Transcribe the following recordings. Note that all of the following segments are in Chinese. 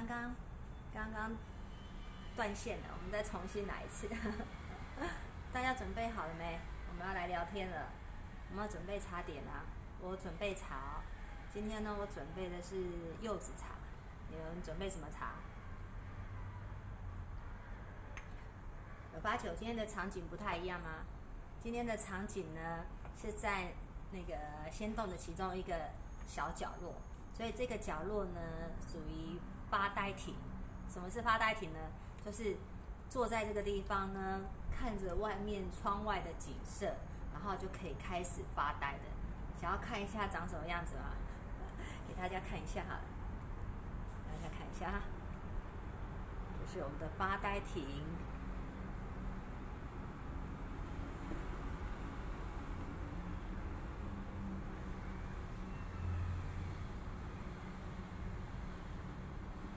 刚刚刚刚断线了，我们再重新来一次。大家准备好了没？我们要来聊天了。我们要准备茶点啦。我准备茶，今天呢，我准备的是柚子茶。你们准备什么茶？有八九，今天的场景不太一样吗？今天的场景呢是在那个仙洞的其中一个小角落，所以这个角落呢属于发呆亭。什么是发呆亭呢？就是坐在这个地方呢，看着外面窗外的景色，然后就可以开始发呆的。想要看一下长什么样子吗？给大家看一下哈，大家看一下哈，这是我们的发呆亭。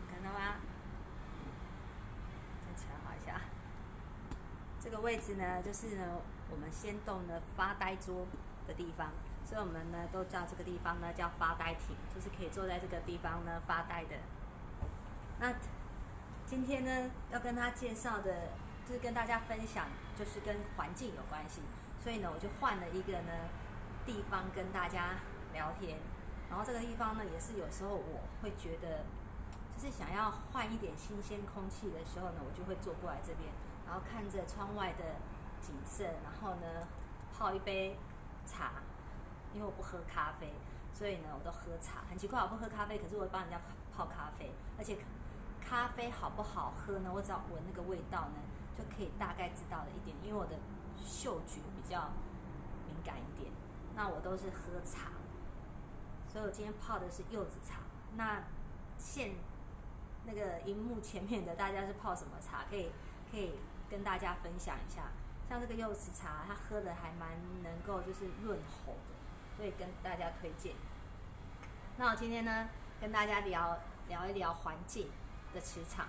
看到吗？再调好一下。这个位置呢，就是呢，我们先动呢发呆桌的地方，所以我们呢都叫这个地方呢叫发呆亭，就是可以坐在这个地方呢发呆的。那今天呢要跟他介绍的，就是跟大家分享，就是跟环境有关系，所以呢我就换了一个呢地方跟大家聊天。然后这个地方呢，也是有时候我会觉得，就是想要换一点新鲜空气的时候呢，我就会坐过来这边，然后看着窗外的景色，然后呢泡一杯茶，因为我不喝咖啡，所以呢我都喝茶。很奇怪，我不喝咖啡，可是我会帮人家泡咖啡，而且咖啡好不好喝呢？我只要闻那个味道呢，就可以大概知道了一点，因为我的嗅觉比较敏感一点。那我都是喝茶。所以我今天泡的是柚子茶。那现那个荧幕前面的大家是泡什么茶？可以可以跟大家分享一下。像这个柚子茶，它喝的还蛮能够就是润喉的，所以跟大家推荐。那我今天呢，跟大家聊聊一聊环境的磁场，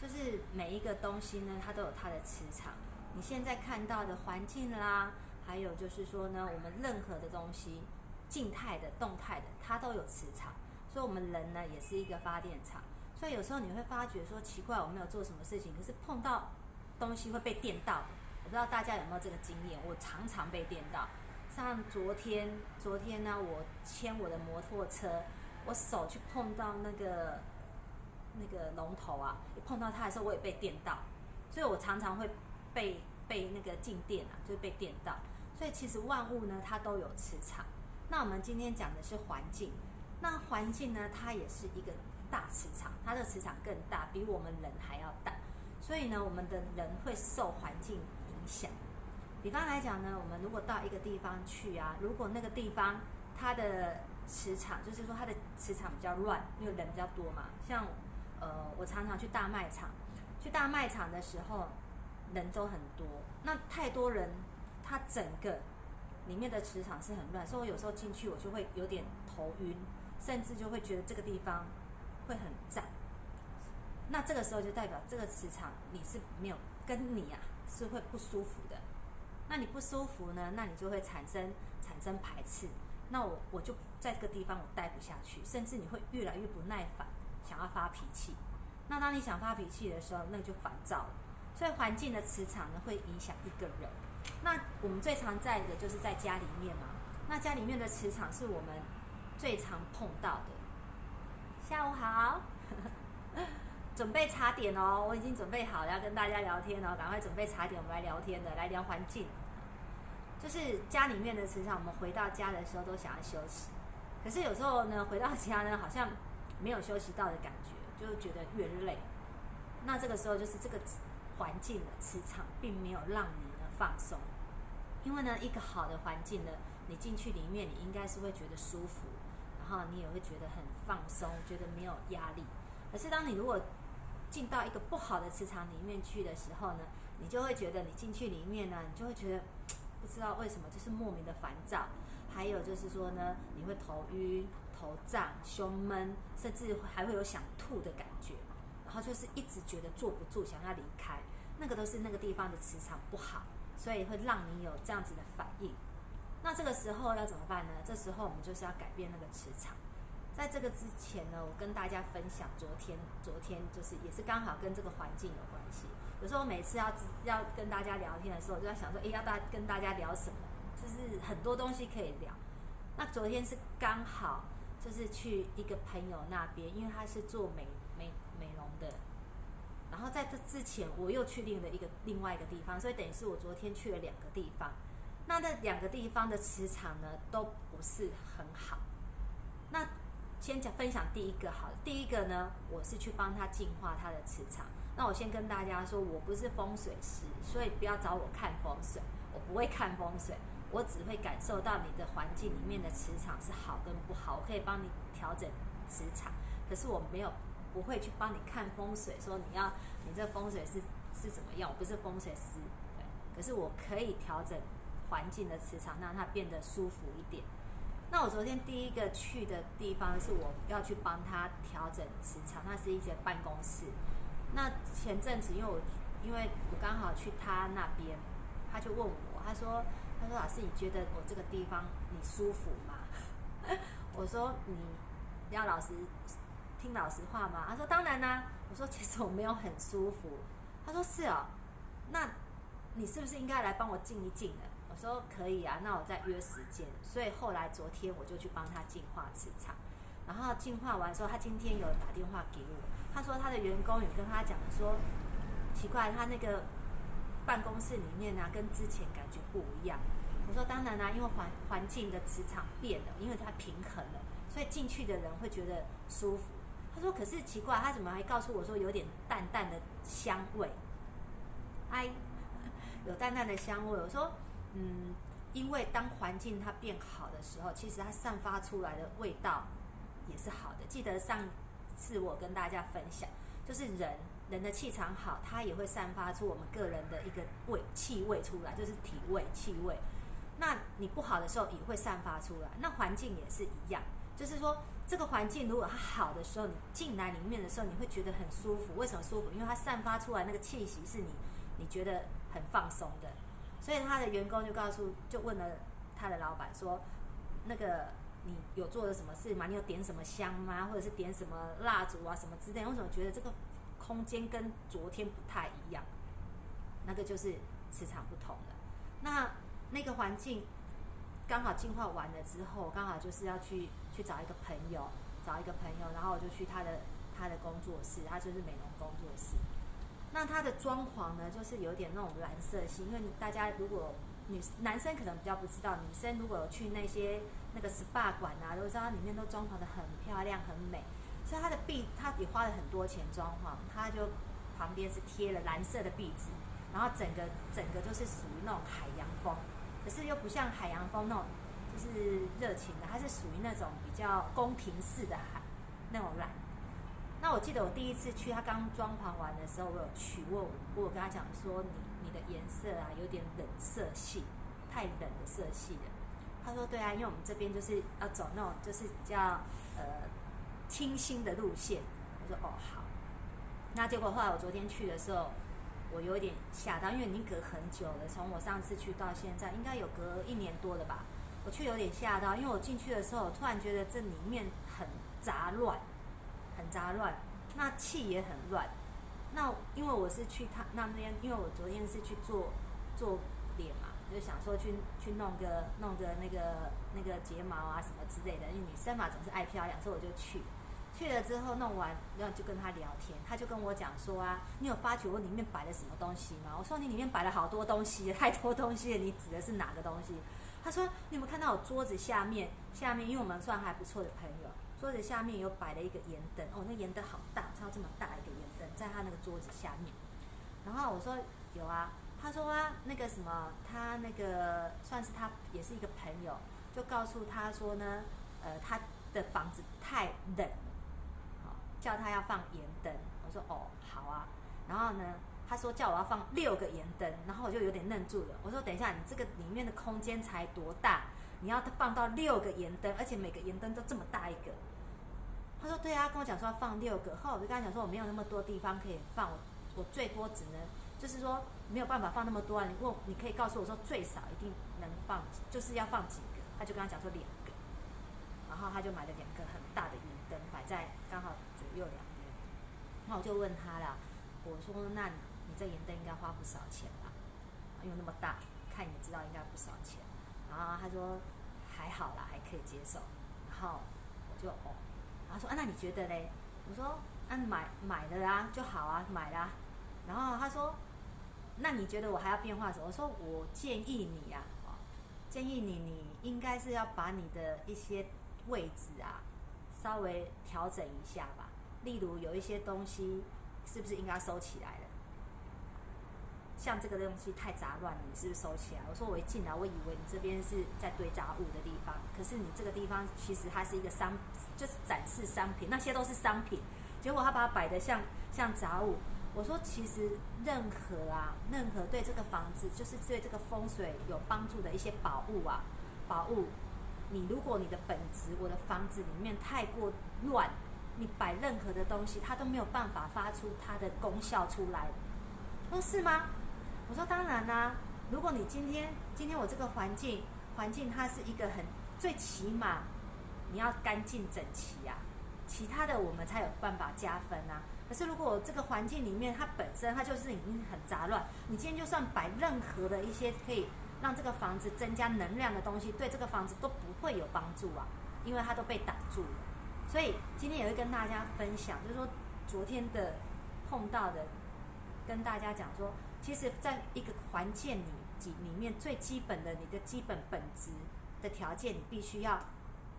就是每一个东西呢，它都有它的磁场。你现在看到的环境啦，还有就是说呢，我们任何的东西。静态的、动态的，它都有磁场，所以我们人呢也是一个发电厂。所以有时候你会发觉说奇怪，我没有做什么事情，可是碰到东西会被电到。我不知道大家有没有这个经验，我常常被电到。像昨天，昨天呢，我牵我的摩托车，我手去碰到那个那个龙头啊，一碰到它的时候，我也被电到。所以我常常会被被那个静电啊，就是被电到。所以其实万物呢，它都有磁场。那我们今天讲的是环境，那环境呢，它也是一个大磁场，它的磁场更大，比我们人还要大。所以呢，我们的人会受环境影响。比方来讲呢，我们如果到一个地方去啊，如果那个地方它的磁场，就是说它的磁场比较乱，因为人比较多嘛。像呃，我常常去大卖场，去大卖场的时候人都很多，那太多人，它整个。里面的磁场是很乱，所以我有时候进去我就会有点头晕，甚至就会觉得这个地方会很胀。那这个时候就代表这个磁场你是没有跟你啊是会不舒服的。那你不舒服呢，那你就会产生产生排斥。那我我就在这个地方我待不下去，甚至你会越来越不耐烦，想要发脾气。那当你想发脾气的时候，那就烦躁了。所以环境的磁场呢，会影响一个人。那我们最常在的就是在家里面嘛。那家里面的磁场是我们最常碰到的。下午好，准备茶点哦，我已经准备好要跟大家聊天哦，赶快准备茶点，我们来聊天的，来聊环境。就是家里面的磁场，我们回到家的时候都想要休息，可是有时候呢，回到家呢，好像没有休息到的感觉，就觉得越累。那这个时候就是这个环境的磁场并没有让你呢。放松，因为呢，一个好的环境呢，你进去里面，你应该是会觉得舒服，然后你也会觉得很放松，觉得没有压力。可是当你如果进到一个不好的磁场里面去的时候呢，你就会觉得你进去里面呢，你就会觉得 不知道为什么就是莫名的烦躁，还有就是说呢，你会头晕、头胀、胸闷，甚至还会有想吐的感觉，然后就是一直觉得坐不住，想要离开，那个都是那个地方的磁场不好。所以会让你有这样子的反应，那这个时候要怎么办呢？这时候我们就是要改变那个磁场，在这个之前呢，我跟大家分享昨天，昨天就是也是刚好跟这个环境有关系。有时候每次要要跟大家聊天的时候，我就在想说，哎，要大跟大家聊什么？就是很多东西可以聊。那昨天是刚好就是去一个朋友那边，因为他是做美美美容的。然后在这之前，我又去另的一个另外一个地方，所以等于是我昨天去了两个地方。那那两个地方的磁场呢，都不是很好。那先讲分享第一个好了，第一个呢，我是去帮他净化他的磁场。那我先跟大家说，我不是风水师，所以不要找我看风水，我不会看风水，我只会感受到你的环境里面的磁场是好跟不好，我可以帮你调整磁场，可是我没有不会去帮你看风水，说你要你这风水是是怎么样，我不是风水师，对，可是我可以调整环境的磁场，让它变得舒服一点。那我昨天第一个去的地方是我要去帮他调整磁场，那是一间办公室。那前阵子因为我因为我刚好去他那边，他就问我，他说他说老师你觉得我这个地方你舒服吗？我说你要老实听老实话吗？他说当然啦。我说其实我没有很舒服。他说是哦，那你是不是应该来帮我静一静呢？说可以啊，那我再约时间。所以后来昨天我就去帮他净化磁场，然后净化完之后，他今天有打电话给我，他说他的员工有跟他讲说，奇怪，他那个办公室里面呢，跟之前感觉不一样。我说当然啦，因为环环境的磁场变了，因为它平衡了，所以进去的人会觉得舒服。他说可是奇怪，他怎么还告诉我说有点淡淡的香味？哎，有淡淡的香味。我说。嗯，因为当环境它变好的时候，其实它散发出来的味道也是好的。记得上次我跟大家分享，就是人人的气场好，它也会散发出我们个人的一个味气味出来，就是体味气味。那你不好的时候也会散发出来，那环境也是一样，就是说这个环境如果它好的时候，你进来里面的时候，你会觉得很舒服。为什么舒服？因为它散发出来那个气息是你你觉得很放松的。所以他的员工就告诉，就问了他的老板说：“那个你有做了什么事吗？你有点什么香吗？或者是点什么蜡烛啊什么之类？为什么觉得这个空间跟昨天不太一样？那个就是磁场不同了。那那个环境刚好净化完了之后，刚好就是要去去找一个朋友，找一个朋友，然后我就去他的他的工作室，他就是美容工作室。”那它的装潢呢，就是有点那种蓝色系，因为大家如果女男生可能比较不知道，女生如果有去那些那个 SPA 馆啊，都知道它里面都装潢的很漂亮、很美。所以它的壁，它也花了很多钱装潢，它就旁边是贴了蓝色的壁纸，然后整个整个都是属于那种海洋风，可是又不像海洋风那种就是热情的，它是属于那种比较宫廷式的海那种蓝。那我记得我第一次去，他刚装潢完的时候，我有去，我我跟他讲说，你你的颜色啊有点冷色系，太冷的色系了。他说对啊，因为我们这边就是要走那种就是比较呃清新的路线。我说哦好。那结果后来我昨天去的时候，我有点吓到，因为已经隔很久了，从我上次去到现在，应该有隔一年多了吧。我去有点吓到，因为我进去的时候，突然觉得这里面很杂乱。很杂乱，那气也很乱。那因为我是去他那边，因为我昨天是去做做脸嘛，就想说去去弄个弄个那个那个睫毛啊什么之类的。因为女生嘛总是爱漂亮，所以我就去。去了之后弄完，然后就跟他聊天，他就跟我讲说啊，你有发觉我里面摆了什么东西吗？我说你里面摆了好多东西，太多东西了。你指的是哪个东西？他说你有没有看到我桌子下面下面？因为我们算还不错的朋友。桌子下面有摆了一个盐灯，哦，那盐灯好大，超这么大一个盐灯，在他那个桌子下面。然后我说有啊，他说啊，那个什么，他那个算是他也是一个朋友，就告诉他说呢，呃，他的房子太冷，好，叫他要放盐灯。我说哦，好啊。然后呢，他说叫我要放六个盐灯，然后我就有点愣住了。我说等一下，你这个里面的空间才多大？你要放到六个盐灯，而且每个盐灯都这么大一个。他说：“对啊，跟我讲说要放六个。”后来我就跟他讲说：“我没有那么多地方可以放，我我最多只能就是说没有办法放那么多啊。你问，你可以告诉我说最少一定能放，就是要放几个？”他就跟他讲说两个。然后他就买了两个很大的盐灯，摆在刚好左右两边。那我就问他了，我说：“那你这盐灯应该花不少钱吧？因为那么大，看也知道应该不少钱。”然后他说：“还好啦，还可以接受。”然后我就哦，然后说：“啊，那你觉得嘞？”我说：“按买买了啊，就好啊，买啦。”然后他说：“那你觉得我还要变化什么？”我说：“我建议你呀。”建议你，你应该是要把你的一些位置啊，稍微调整一下吧。例如有一些东西，是不是应该收起来了？像这个东西太杂乱了，你是不是收起来？我说我一进来，我以为你这边是在堆杂物的地方，可是你这个地方其实它是一个商，就是展示商品，那些都是商品。结果他把它摆的像像杂物。我说，其实任何啊，任何对这个房子，就是对这个风水有帮助的一些宝物啊，宝物，你如果你的本质，我的房子里面太过乱，你摆任何的东西，它都没有办法发出它的功效出来。说是吗？我说当然啦。如果你今天今天我这个环境环境它是一个很最起码你要干净整齐呀，其他的我们才有办法加分啊。可是，如果这个环境里面它本身它就是已经很杂乱，你今天就算摆任何的一些可以让这个房子增加能量的东西，对这个房子都不会有帮助啊，因为它都被挡住了。所以今天也会跟大家分享，就是说昨天的碰到的，跟大家讲说，其实在一个环境里里面最基本的你的基本本质的条件，你必须要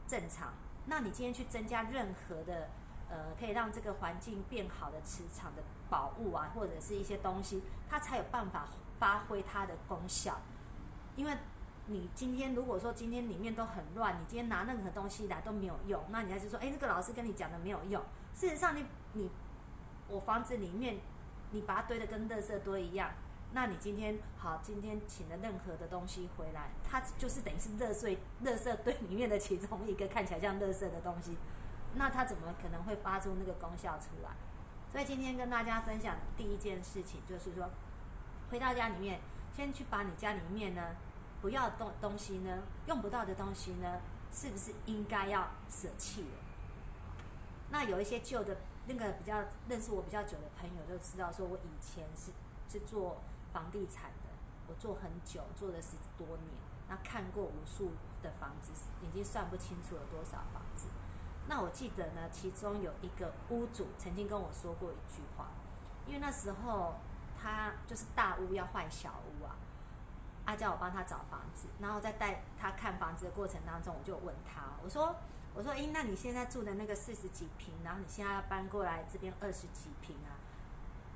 正常。那你今天去增加任何的。呃，可以让这个环境变好的磁场的宝物啊，或者是一些东西，它才有办法发挥它的功效。因为你今天如果说今天里面都很乱，你今天拿任何东西来都没有用，那你还是说，哎，这个老师跟你讲的没有用。事实上，你你我房子里面你把它堆的跟垃圾堆一样，那你今天好，今天请了任何的东西回来，它就是等于是垃圾 垃圾堆里面的其中一个看起来像垃圾的东西。那它怎么可能会发出那个功效出来？所以今天跟大家分享第一件事情，就是说，回到家里面，先去把你家里面呢不要东东西呢，用不到的东西呢，是不是应该要舍弃了？那有一些旧的，那个比较认识我比较久的朋友就知道，说我以前是是做房地产的，我做很久，做了十多年，那看过无数的房子，已经算不清楚有多少房子。那我记得呢，其中有一个屋主曾经跟我说过一句话，因为那时候他就是大屋要换小屋啊，他叫我帮他找房子，然后在带他看房子的过程当中，我就问他，我说，我说，哎，那你现在住的那个四十几平，然后你现在要搬过来这边二十几平啊，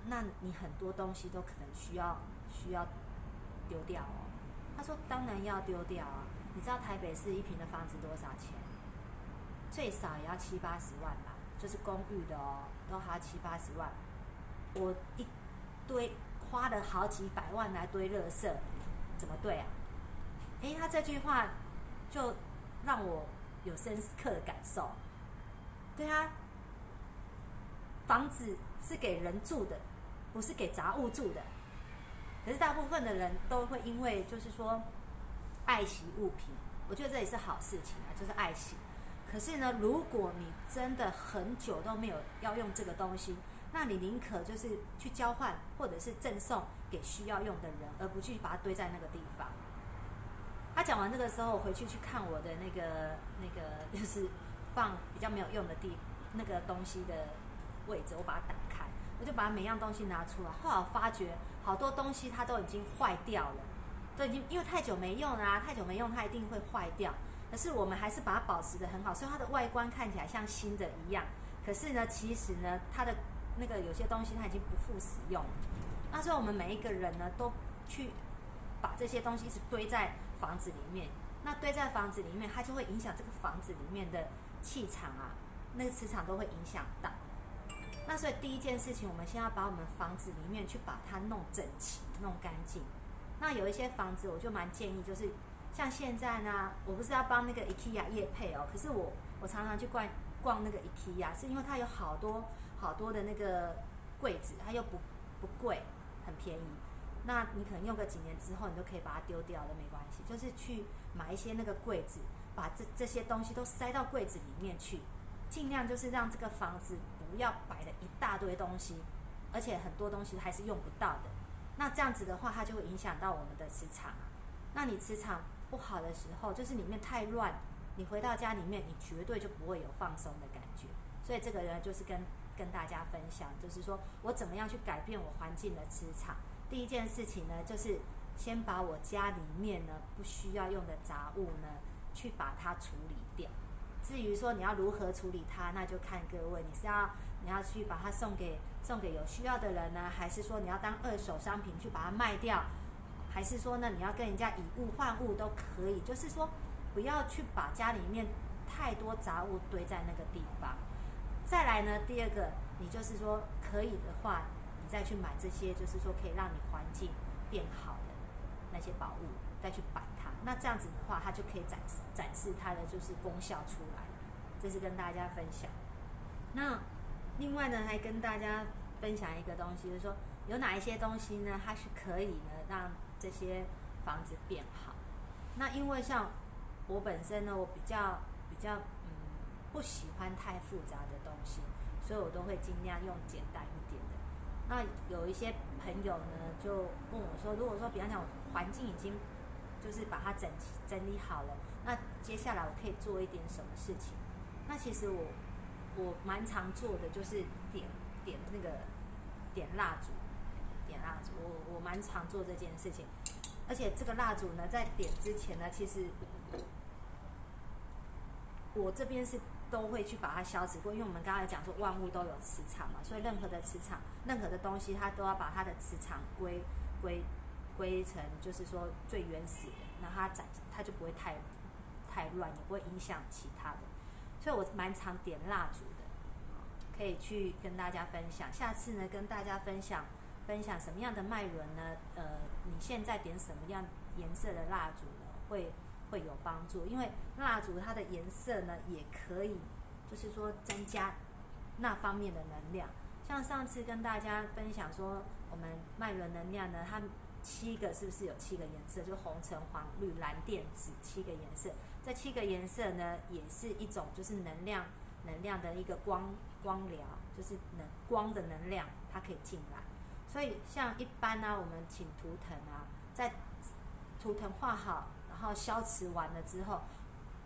那你很多东西都可能需要需要丢掉哦。他说，当然要丢掉啊，你知道台北市一平的房子多少钱？最少也要七八十万吧，就是公寓的哦，都还要七八十万。我一堆花了好几百万来堆垃圾，怎么对啊？诶，他这句话就让我有深刻的感受。对啊，房子是给人住的，不是给杂物住的。可是大部分的人都会因为就是说爱惜物品，我觉得这也是好事情啊，就是爱惜。可是呢，如果你真的很久都没有要用这个东西，那你宁可就是去交换或者是赠送给需要用的人，而不去把它堆在那个地方。讲完这个时候，我回去去看我的那个那个 就是放比较没有用的地那个东西的位置，我把它打开，我就把每样东西拿出来。后来我发觉好多东西它都已经坏掉了，都已经因为太久没用啊，太久没用它一定会坏掉。可是我们还是把它保持的很好，所以它的外观看起来像新的一样。可是呢，其实呢，它的那个有些东西它已经不复使用。那所以我们每一个人呢，都去把这些东西是堆在房子里面。那堆在房子里面，它就会影响这个房子里面的气场啊，那个磁场都会影响到。那所以第一件事情，我们先要把我们房子里面去把它弄整齐、弄干净。那有一些房子，我就蛮建议就是。像现在呢，我不是要帮那个 IKEA 业配哦，可是我我常常去逛逛那个 IKEA，是因为它有好多好多的那个柜子，它又不不贵，很便宜。那你可能用个几年之后，你都可以把它丢掉了，没关系。就是去买一些那个柜子，把这这些东西都塞到柜子里面去，尽量就是让这个房子不要摆了一大堆东西，而且很多东西还是用不到的。那这样子的话，它就会影响到我们的磁场。那你磁场不好的时候，就是里面太乱，你回到家里面，你绝对就不会有放松的感觉。所以这个呢，就是跟跟大家分享，就是说我怎么样去改变我环境的磁场。第一件事情呢，就是先把我家里面呢不需要用的杂物呢，去把它处理掉。至于说你要如何处理它，那就看各位，你是要你要去把它送给送给有需要的人呢，还是说你要当二手商品去把它卖掉，还是说呢你要跟人家以物换物都可以。就是说不要去把家里面太多杂物堆在那个地方。再来呢，第二个，你就是说可以的话，你再去买这些，就是说可以让你环境变好的那些宝物，再去摆它。那这样子的话，它就可以展示展示它的就是功效出来。这是跟大家分享。那另外呢，还跟大家分享一个东西，就是说有哪一些东西呢，它是可以呢让这些房子变好。那因为像我本身呢，我比较比较嗯。不喜欢太复杂的东西，所以我都会尽量用简单一点。那有一些朋友呢，就问我说：“如果说，比方讲，环境已经就是把它整整理好了，那接下来我可以做一点什么事情？”那其实我我蛮常做的就是点点那个点蜡烛，点蜡烛，我我蛮常做这件事情。而且这个蜡烛呢，在点之前呢，其实我这边是。都会去把它消磁过，因为我们刚才讲说万物都有磁场嘛，所以任何的磁场，任何的东西，它都要把它的磁场归归归成，就是说最原始的，那它展它就不会太太乱，也不会影响其他的。所以我蛮常点蜡烛的，可以去跟大家分享。下次呢，跟大家分享分享什么样的脉轮呢？呃，你现在点什么样颜色的蜡烛呢？会。会有帮助，因为蜡烛它的颜色呢，也可以，就是说增加那方面的能量。像上次跟大家分享说，我们脉轮能量呢，它七个是不是有七个颜色？就红、橙、黄、绿、蓝、靛、紫七个颜色。这七个颜色呢，也是一种就是能量能量的一个光光疗，就是能光的能量它可以进来。所以像一般呢，我们请图腾啊，在图腾画好。然后消磁完了之后，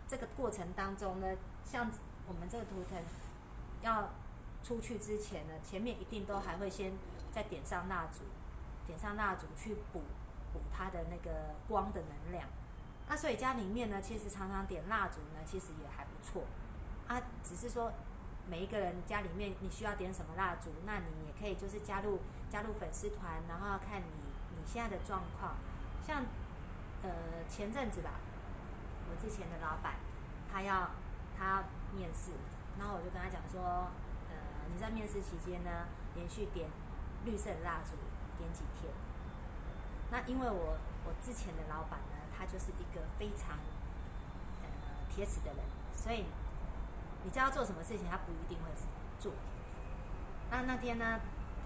这个过程当中呢，像我们这个图腾要出去之前呢，前面一定都还会先再点上蜡烛，点上蜡烛去补补它的那个光的能量。那所以家里面呢，其实常常点蜡烛呢，其实也还不错。啊，只是说每一个人家里面你需要点什么蜡烛，那你也可以就是加入加入粉丝团，然后看你你现在的状况，像。呃，前阵子吧，我之前的老板，他要他面试，然后我就跟他讲说，你在面试期间呢，连续点绿色的蜡烛点几天。那因为我我之前的老板呢，他就是一个非常呃铁齿的人，所以你叫他做什么事情，他不一定会做。那那天呢，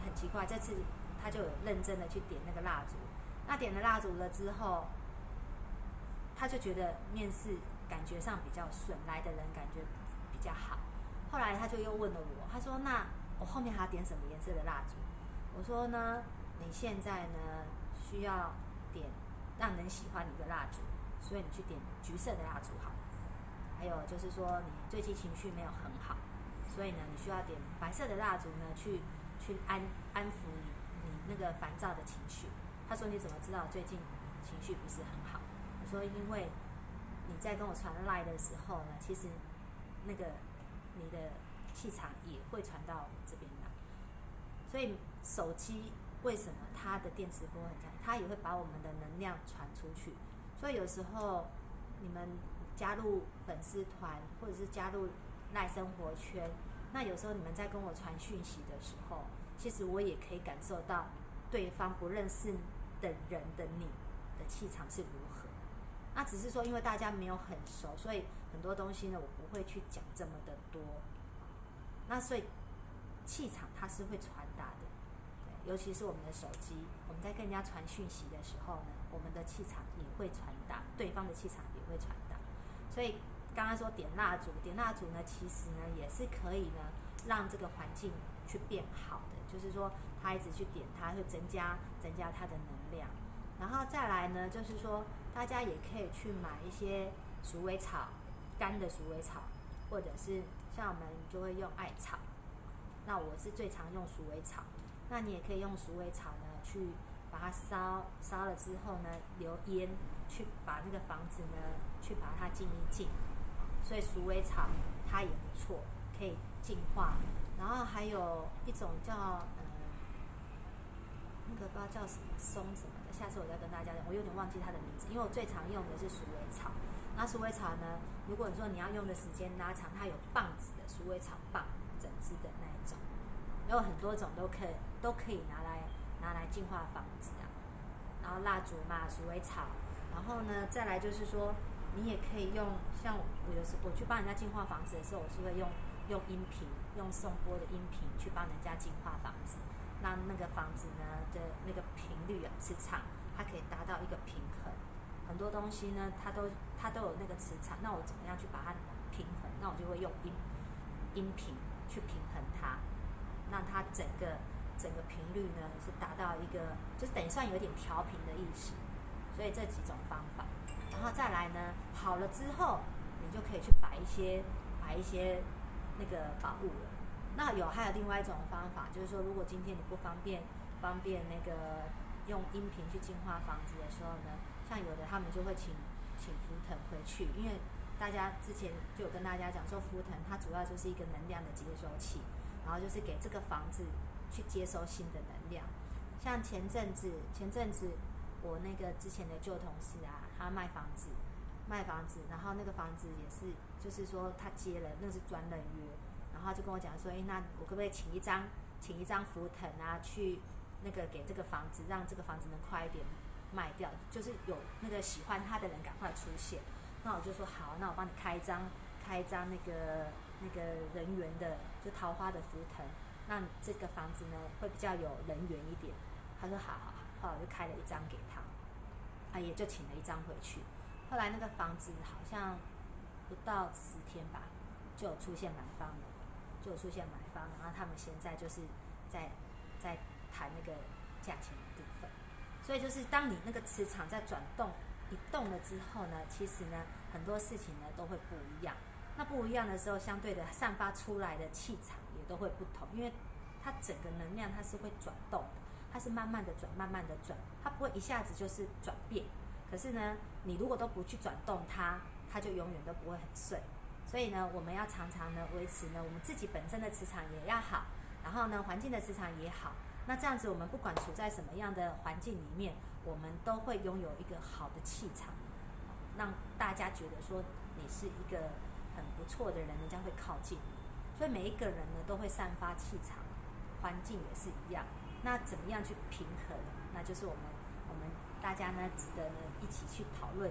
很奇怪，这次他就有认真的去点那个蜡烛。那点了蜡烛了之后。他就觉得面试感觉上比较顺，来的人感觉比较好。后来他就又问了我，他说：“那我后面还要点什么颜色的蜡烛？”我说：“呢，你现在呢需要点让人喜欢你的蜡烛，所以你去点橘色的蜡烛好。还有就是说你最近情绪没有很好，所以呢你需要点白色的蜡烛呢去去安安抚你你那个烦躁的情绪。”他说：“你怎么知道最近情绪不是很好？”我说，因为你在跟我传赖的时候呢，其实那个你的气场也会传到这边来。所以手机为什么它的电磁波很强？它也会把我们的能量传出去。所以有时候你们加入粉丝团或者是加入赖生活圈，那有时候你们在跟我传讯息的时候，其实我也可以感受到对方不认识的人的你的气场是如何。那只是说，因为大家没有很熟，所以很多东西呢，我会去讲这么的多。那所以气场它是会传达的，尤其是我们的手机，我们在跟人家传讯息的时候呢，我们的气场也会传达，对方的气场也会传达。所以刚刚说点蜡烛，点蜡烛呢，其实呢也是可以呢让这个环境去变好的，就是说它一直去点它，会增加增加它的能量。然后再来呢，就是说大家也可以去买一些鼠尾草，干的鼠尾草，或者是像我们就会用艾草。那我是最常用鼠尾草，那你也可以用鼠尾草呢去把它烧烧了之后呢，留烟去把那个房子呢去把它静一静。所以鼠尾草它也不错，可以净化。然后还有一种叫呃那个不知道叫什么松什么的，下次我再跟大家讲，我有点忘记它的名字，因为我最常用的是鼠尾草。那鼠尾草呢，如果你说你要用的时间拉长，它有棒子的鼠尾草棒，整支的那一种，有很多种都可以都可以拿来拿来净化房子啊。然后蜡烛嘛，鼠尾草，然后呢再来就是说。你也可以用，像我有时我去帮人家净化房子的时候，我是会用用音频，用送波的音频去帮人家净化房子，让那个房子呢的那个频率啊磁场，它可以达到一个平衡。很多东西呢，它都它都有那个磁场，那我怎么样去把它平衡？那我就会用音音频去平衡它，让它整个整个频率呢是达到一个，就等于算有点调频的意思。所以这几种方法。然后再来呢，好了之后，你就可以去摆一些摆一些那个宝物了。那有还有另外一种方法，就是说，如果今天你不方便方便那个用音频去净化房子的时候呢，像有的他们就会请请福腾回去，因为大家之前就有跟大家讲说，福腾它主要就是一个能量的接收器，然后就是给这个房子去接收新的能量。像前阵子前阵子我那个之前的旧同事啊。他卖房子，卖房子，然后那个房子也是，就是说他接了，那是专人约，然后就跟我讲说，哎，那我可不可以请一张，请一张福腾啊，去那个给这个房子，让这个房子能快一点卖掉，就是有那个喜欢他的人赶快出现。那我就说好，那我帮你开一张，开一张那个那个人缘的，就桃花的福藤，那这个房子呢会比较有人缘一点。他说好，好，后来我就开了一张给他。啊，也就请了一张回去。后来那个房子好像不到十天吧，就有出现买方了，就有出现买方。然后他们现在就是在在谈那个价钱的部分。所以就是当你那个磁场在转动一动了之后呢，其实呢很多事情呢都会不一样。那不一样的时候，相对的散发出来的气场也都会不同，因为它整个能量它是会转动的。它是慢慢的转，慢慢的转，它不会一下子就是转变。可是呢，你如果都不去转动它，它就永远都不会很顺。所以呢，我们要常常呢维持呢我们自己本身的磁场也要好，然后呢环境的磁场也好。那这样子，我们不管处在什么样的环境里面，我们都会拥有一个好的气场，让大家觉得说你是一个很不错的人，人家会靠近你。所以每一个人呢都会散发气场，环境也是一样。那怎么样去平衡？那就是我们我们大家呢值得呢一起去讨论，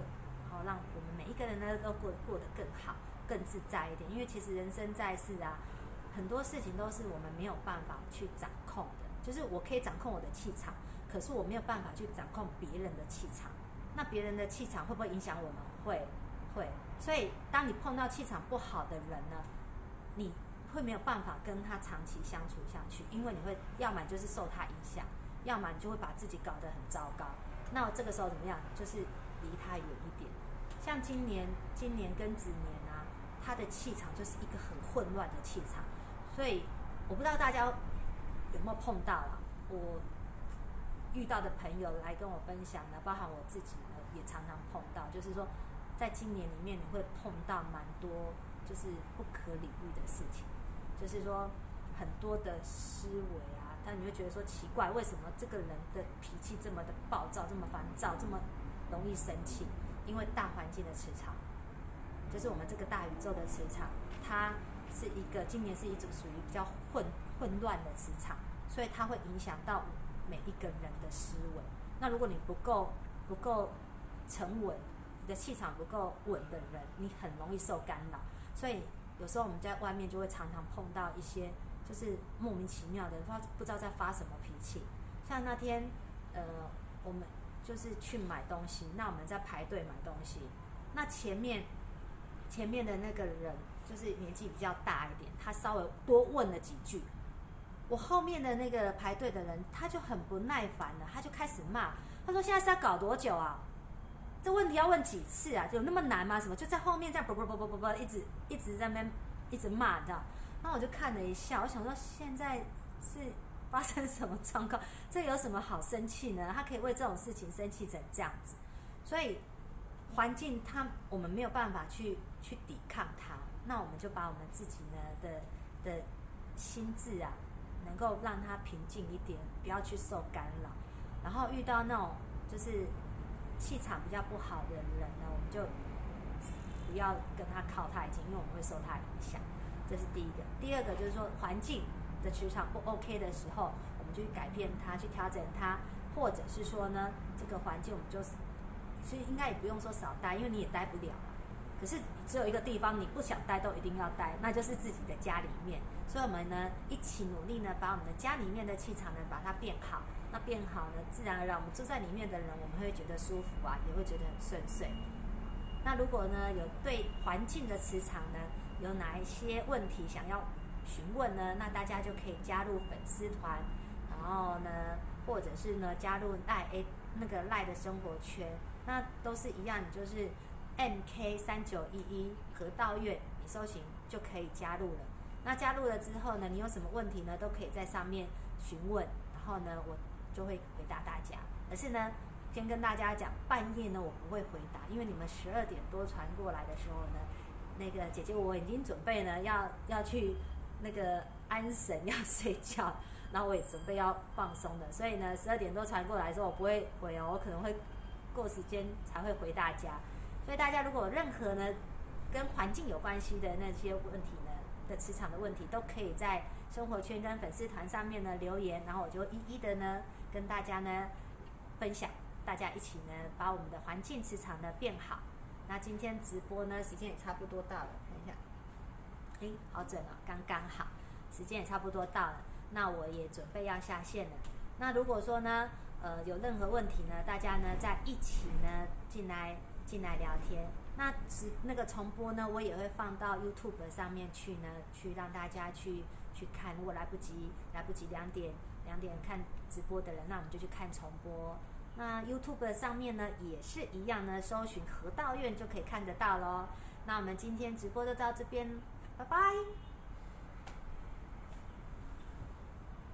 然后让我们每一个人呢都过过得更好、更自在一点。因为其实人生在世啊，很多事情都是我们没有办法去掌控的。就是我可以掌控我的气场，可是我没有办法去掌控别人的气场。那别人的气场会不会影响我们？会，会。所以当你碰到气场不好的人呢，你。会没有办法跟他长期相处下去，因为你会要么就是受他影响，要么你就会把自己搞得很糟糕。那我这个时候怎么样？就是离他远一点。像今年，今年庚子年啊，他的气场就是一个很混乱的气场。所以我不知道大家有没有碰到啊？我遇到的朋友来跟我分享呢，包含我自己呢，也常常碰到，就是说，在今年里面你会碰到蛮多就是不可理喻的事情。就是说，很多的思维啊，但你会觉得说奇怪，为什么这个人的脾气这么的暴躁，这么烦躁，这么容易生气？因为大环境的磁场，就是我们这个大宇宙的磁场，它是一个今年是一种属于比较混混乱的磁场，所以它会影响到每一个人的思维。那如果你不够不够沉稳，你的气场不够稳的人，你很容易受干扰，所以。有时候我们在外面就会常常碰到一些就是莫名其妙的，他不知道在发什么脾气。像那天，呃，我们就是去买东西，那我们在排队买东西，那前面前面的那个人就是年纪比较大一点，他稍微多问了几句。我后面的那个排队的人，他就很不耐烦了，他就开始骂，他说：“现在是要搞多久啊？这问题要问几次啊？有那么难吗？什么就在后面这样啵啵啵啵啵啵一直一直在那边一直骂，你知道？那我就看了一下，我想说现在是发生什么状况？这有什么好生气呢？他可以为这种事情生气成这样子，所以环境他我们没有办法去去抵抗它，那我们就把我们自己呢的的心智啊。能够让他平静一点，不要去受干扰。然后遇到那种就是气场比较不好的人呢，我们就不要跟他靠太近，因为我们会受他影响。这是第一个。第二个就是说，环境的磁场不 OK 的时候，我们就去改变它，去调整它，或者是说呢，这个环境我们就其实应该也不用说少待，因为你也待不了。可是只有一个地方你不想待都一定要待，那就是自己的家里面。所以我们呢一起努力呢，把我们的家里面的气场呢把它变好。那变好呢，自然而然我们住在里面的人，我们会觉得舒服啊，也会觉得很顺遂。那如果呢有对环境的磁场呢有哪一些问题想要询问呢？那大家就可以加入粉丝团，然后呢或者是呢加入赖 A 那个赖的生活圈，那都是一样，就是。M K 三九一一河道院，你搜寻就可以加入了。那加入了之后呢，你有什么问题呢，都可以在上面询问，然后呢，我就会回答大家。可是呢，先跟大家讲，半夜呢我不会回答，因为你们十二点多传过来的时候呢，那个姐姐我已经准备呢要要去那个安神 要睡觉，然后我也准备要放松的，所以呢十二点多传过来的时候我不会回哦，我可能会过时间才会回大家。所以大家如果任何呢跟环境有关系的那些问题呢的磁场的问题，都可以在生活圈跟粉丝团上面呢留言，然后我就一一的呢跟大家呢分享，大家一起呢把我们的环境磁场呢变好。那今天直播呢时间也差不多到了，看一下，诶，好准哦，刚刚好，时间也差不多到了，那我也准备要下线了。那如果说呢呃有任何问题呢，大家呢在一起呢进来。进来聊天，那直那个重播呢，我也会放到 YouTube 上面去呢，去让大家去去看。如果来不及来不及两点两点看直播的人，那我们就去看重播。那 YouTube 上面呢也是一样呢，搜寻河道院就可以看得到喽。那我们今天直播就到这边，拜拜。